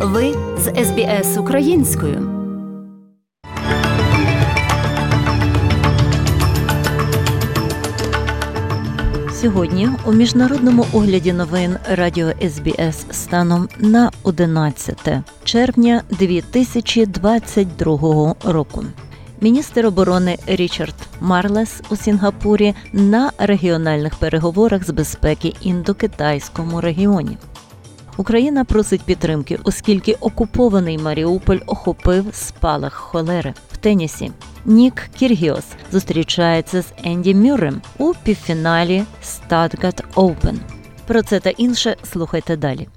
Ви з СБС українською. Сьогодні у міжнародному огляді новин Радіо СБС станом на 11 червня 2022 року. Міністр оборони Річард Марлес у Сінгапурі на регіональних переговорах з безпеки індокитайському регіоні. Україна просить підтримки, оскільки окупований Маріуполь охопив спалах холери в тенісі. Нік Кіргіос зустрічається з Енді Мюррем у півфіналі Stuttgart Open. Про це та інше слухайте далі.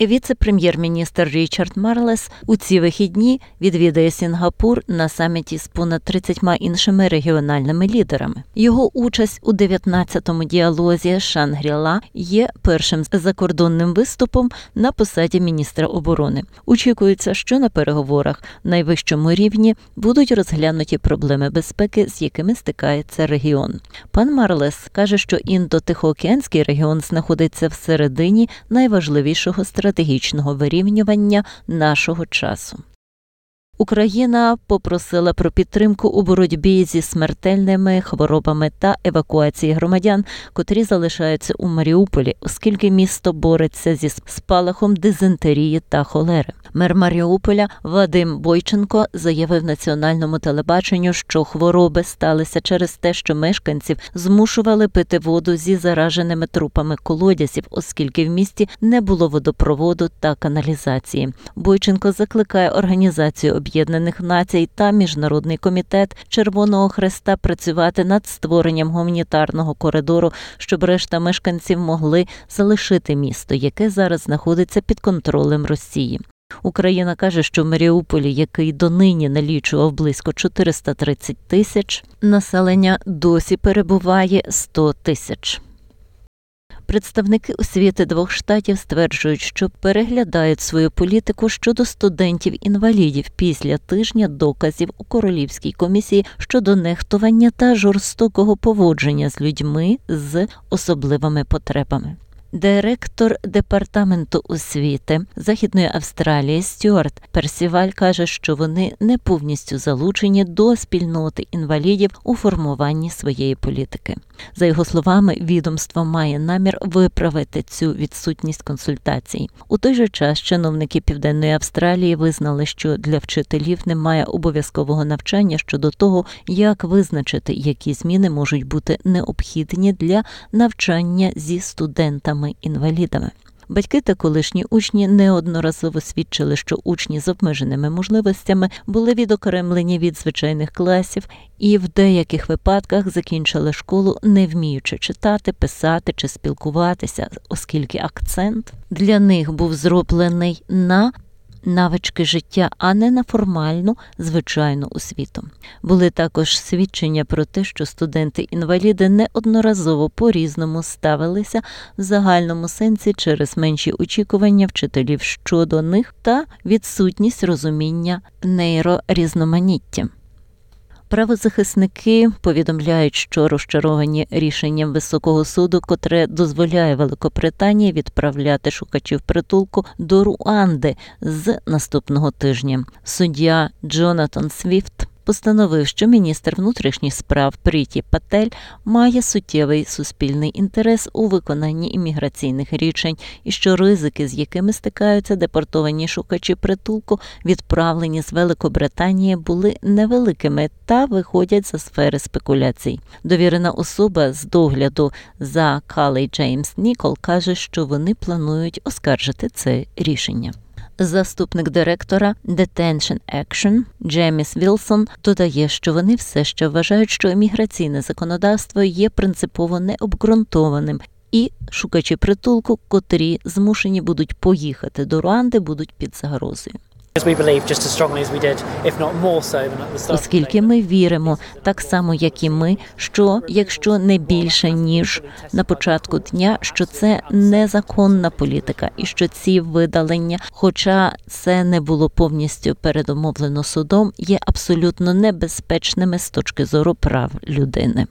Віце-прем'єр-міністр Річард Марлес у ці вихідні відвідає Сінгапур на саміті з понад 30 іншими регіональними лідерами. Його участь у 19-му діалозі Шангріла є першим закордонним виступом на посаді міністра оборони. Очікується, що на переговорах найвищому рівні будуть розглянуті проблеми безпеки, з якими стикається регіон. Пан Марлес каже, що індо-тихоокеанський регіон знаходиться всередині найважливішого стратегічного стратегічного вирівнювання нашого часу. Україна попросила про підтримку у боротьбі зі смертельними хворобами та евакуації громадян, котрі залишаються у Маріуполі, оскільки місто бореться зі спалахом дизентерії та холери. Мер Маріуполя Вадим Бойченко заявив національному телебаченню, що хвороби сталися через те, що мешканців змушували пити воду зі зараженими трупами колодязів, оскільки в місті не було водопроводу та каналізації. Бойченко закликає організацію Об'єднаних Націй та Міжнародний комітет Червоного Хреста працювати над створенням гуманітарного коридору, щоб решта мешканців могли залишити місто, яке зараз знаходиться під контролем Росії. Україна каже, що в Маріуполі, який донині налічував близько 430 тисяч, населення досі перебуває 100 тисяч. Представники освіти двох штатів стверджують, що переглядають свою політику щодо студентів-інвалідів після тижня доказів у королівській комісії щодо нехтування та жорстокого поводження з людьми з особливими потребами. Директор департаменту освіти Західної Австралії Стюарт Персіваль каже, що вони не повністю залучені до спільноти інвалідів у формуванні своєї політики. За його словами, відомство має намір виправити цю відсутність консультацій. У той же час чиновники Південної Австралії визнали, що для вчителів немає обов'язкового навчання щодо того, як визначити, які зміни можуть бути необхідні для навчання зі студентами дітьми-інвалідами. Батьки та колишні учні неодноразово свідчили, що учні з обмеженими можливостями були відокремлені від звичайних класів і в деяких випадках закінчили школу, не вміючи читати, писати чи спілкуватися, оскільки акцент для них був зроблений на навички життя, а не на формальну звичайну освіту. Були також свідчення про те, що студенти-інваліди неодноразово по різному ставилися в загальному сенсі через менші очікування вчителів щодо них та відсутність розуміння нейрорізноманіття. Правозахисники повідомляють, що розчаровані рішенням високого суду, котре дозволяє Великобританії відправляти шукачів притулку до Руанди з наступного тижня. Суддя Джонатан Свіфт постановив, що міністр внутрішніх справ Пріті Патель має суттєвий суспільний інтерес у виконанні імміграційних рішень і що ризики, з якими стикаються депортовані шукачі притулку, відправлені з Великобританії, були невеликими та виходять за сфери спекуляцій. Довірена особа з догляду за Калей Джеймс Нікол каже, що вони планують оскаржити це рішення. Заступник директора Detention Action Джеміс Вілсон додає, що вони все ще вважають, що еміграційне законодавство є принципово необґрунтованим. І шукачі притулку, котрі змушені будуть поїхати до Руанди, будуть під загрозою. Оскільки ми віримо, так само як і ми, що якщо не більше ніж на початку дня, що це незаконна політика, і що ці видалення, хоча це не було повністю передумовлено судом, є абсолютно небезпечними з точки зору прав людини.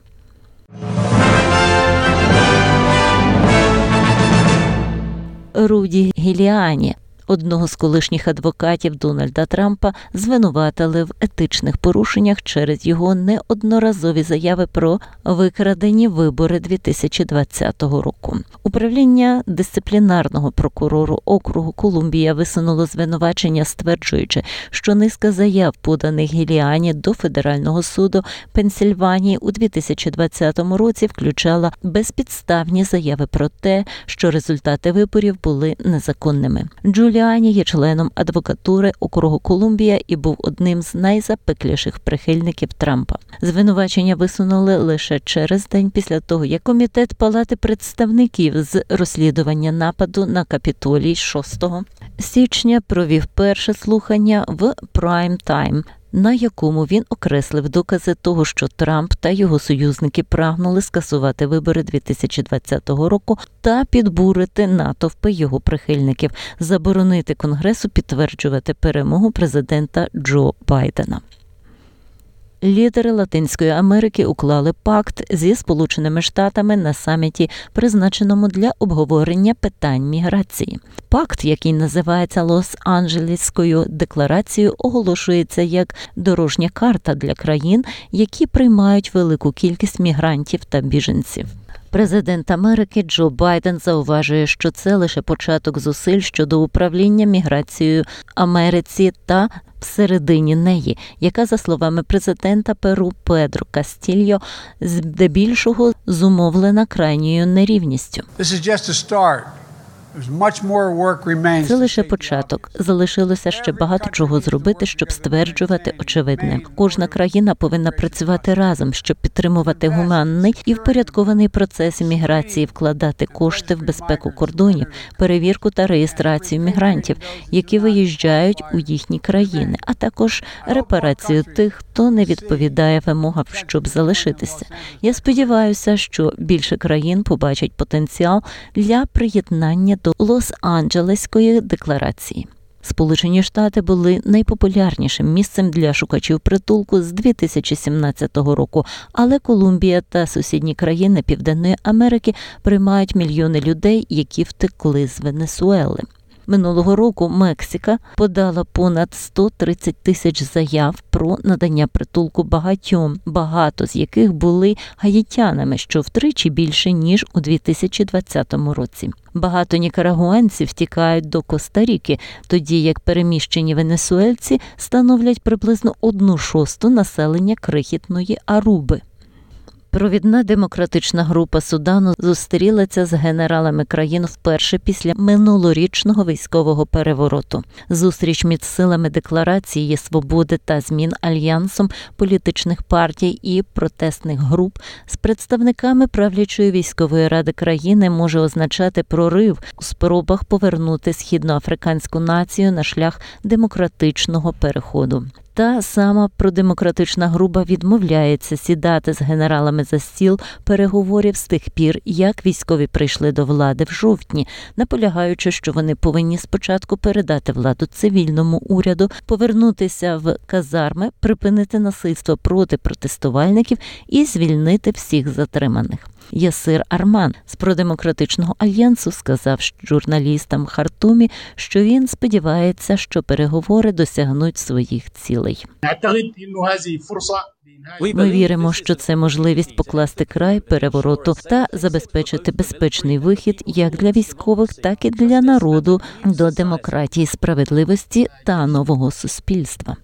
Руді Гіліані, одного з колишніх адвокатів Дональда Трампа, звинуватили в етичних порушеннях через його неодноразові заяви про викрадені вибори 2020 року. Управління дисциплінарного прокурору округу Колумбія висунуло звинувачення, стверджуючи, що низка заяв, поданих Гіліані до федерального суду Пенсільванії у 2020 році, включала безпідставні заяви про те, що результати виборів були незаконними. Джуліані є членом адвокатури округу Колумбія і був одним з найзапекліших прихильників Трампа. Звинувачення висунули лише через день після того, як комітет Палати представників з розслідування нападу на Капітолій 6 січня провів перше слухання в прайм тайм. На якому він окреслив докази того, що Трамп та його союзники прагнули скасувати вибори 2020 року та підбурити натовпи його прихильників, заборонити конгресу підтверджувати перемогу президента Джо Байдена. Лідери Латинської Америки уклали пакт зі Сполученими Штатами на саміті, призначеному для обговорення питань міграції. Пакт, який називається Лос-Анджелеською декларацією, оголошується як дорожня карта для країн, які приймають велику кількість мігрантів та біженців. Президент Америки Джо Байден зауважує, що це лише початок зусиль щодо управління міграцією Америці та всередині неї, яка, за словами президента Перу Педро Кастільо, здебільшого зумовлена крайньою нерівністю. This is just a start. Це лише початок. Залишилося ще багато чого зробити, щоб стверджувати очевидне. Кожна країна повинна працювати разом, щоб підтримувати гуманний і впорядкований процес міграції, вкладати кошти в безпеку кордонів, перевірку та реєстрацію мігрантів, які виїжджають у їхні країни, а також репарацію тих, хто не відповідає вимогам, щоб залишитися. Я сподіваюся, що більше країн побачать потенціал для приєднання до Лос-Анджелеської декларації. Сполучені Штати були найпопулярнішим місцем для шукачів притулку з 2017 року, але Колумбія та сусідні країни Південної Америки приймають мільйони людей, які втекли з Венесуели. Минулого року Мексика подала понад 130 тисяч заяв про надання притулку багатьом, багато з яких були гаїтянами, що втричі більше ніж у 2020 році. Багато нікарагуанців втікають до Коста-Ріки, тоді як переміщені венесуельці становлять приблизно одну шосту населення крихітної Аруби. Провідна демократична група Судану зустрілася з генералами країн вперше після минулорічного військового перевороту. Зустріч між силами декларації свободи та змін альянсом політичних партій і протестних груп з представниками правлячої військової ради країни може означати прорив у спробах повернути східноафриканську націю на шлях демократичного переходу. Та сама продемократична група відмовляється сідати з генералами за стіл переговорів з тих пір, як військові прийшли до влади в жовтні, наполягаючи, що вони повинні спочатку передати владу цивільному уряду, повернутися в казарми, припинити насильство проти протестувальників і звільнити всіх затриманих. Ясир Арман з продемократичного альянсу сказав журналістам Хартумі, що він сподівається, що переговори досягнуть своїх цілей. Ми віримо, що це можливість покласти край перевороту та забезпечити безпечний вихід як для військових, так і для народу до демократії, справедливості та нового суспільства.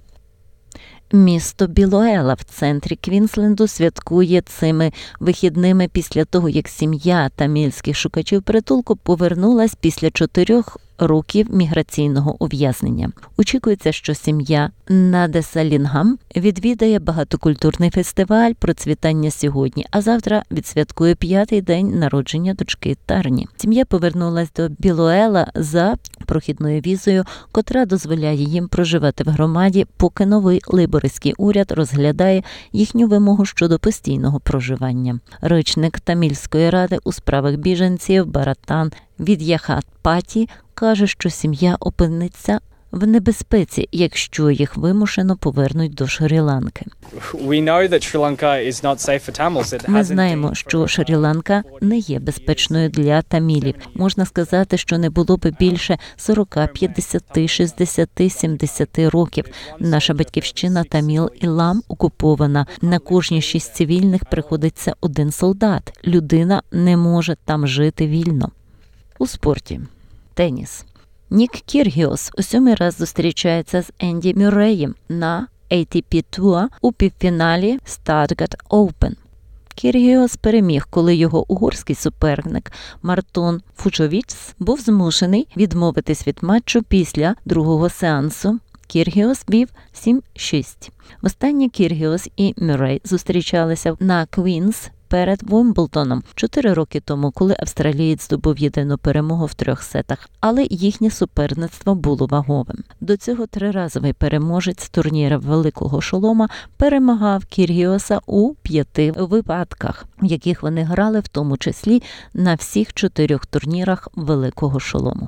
Місто Білоела в центрі Квінсленду святкує цими вихідними після того, як сім'я тамільських шукачів притулку повернулась після чотирьох років міграційного ув'язнення. Очікується, що сім'я Надесалінгам відвідає багатокультурний фестиваль процвітання сьогодні, а завтра відсвяткує п'ятий день народження дочки Тарні. Сім'я повернулась до Білуела за прохідною візою, котра дозволяє їм проживати в громаді, поки новий лейбористський уряд розглядає їхню вимогу щодо постійного проживання. Речник Тамільської ради у справах біженців Баратан від Яхат Паті каже, що сім'я опиниться в небезпеці, якщо їх вимушено повернуть до Шрі-Ланки. Ми знаємо, що Шрі-Ланка не є безпечною для тамілів. Можна сказати, що не було би більше 40, 50, 60, 70 років. Наша батьківщина Таміл і Лам окупована. На кожні шість цивільних приходиться один солдат. Людина не може там жити вільно. У спорті теніс. Нік Кіргіос у сьомий раз зустрічається з Енді Мюрреєм на ATP Tour у півфіналі Stuttgart Open. Кіргіос переміг, коли його угорський суперник Мартон Фучовіц був змушений відмовитись від матчу після другого сеансу. Кіргіос вів 7-6. Востаннє Кіргіос і Мюррей зустрічалися на Квінс перед Вимблдоном чотири роки тому, коли австралієць здобув єдину перемогу в трьох сетах, але їхнє суперництво було ваговим. До цього триразовий переможець турніра Великого Шолома перемагав Кіргіоса у п'яти випадках, в яких вони грали, в тому числі на всіх чотирьох турнірах Великого Шолому.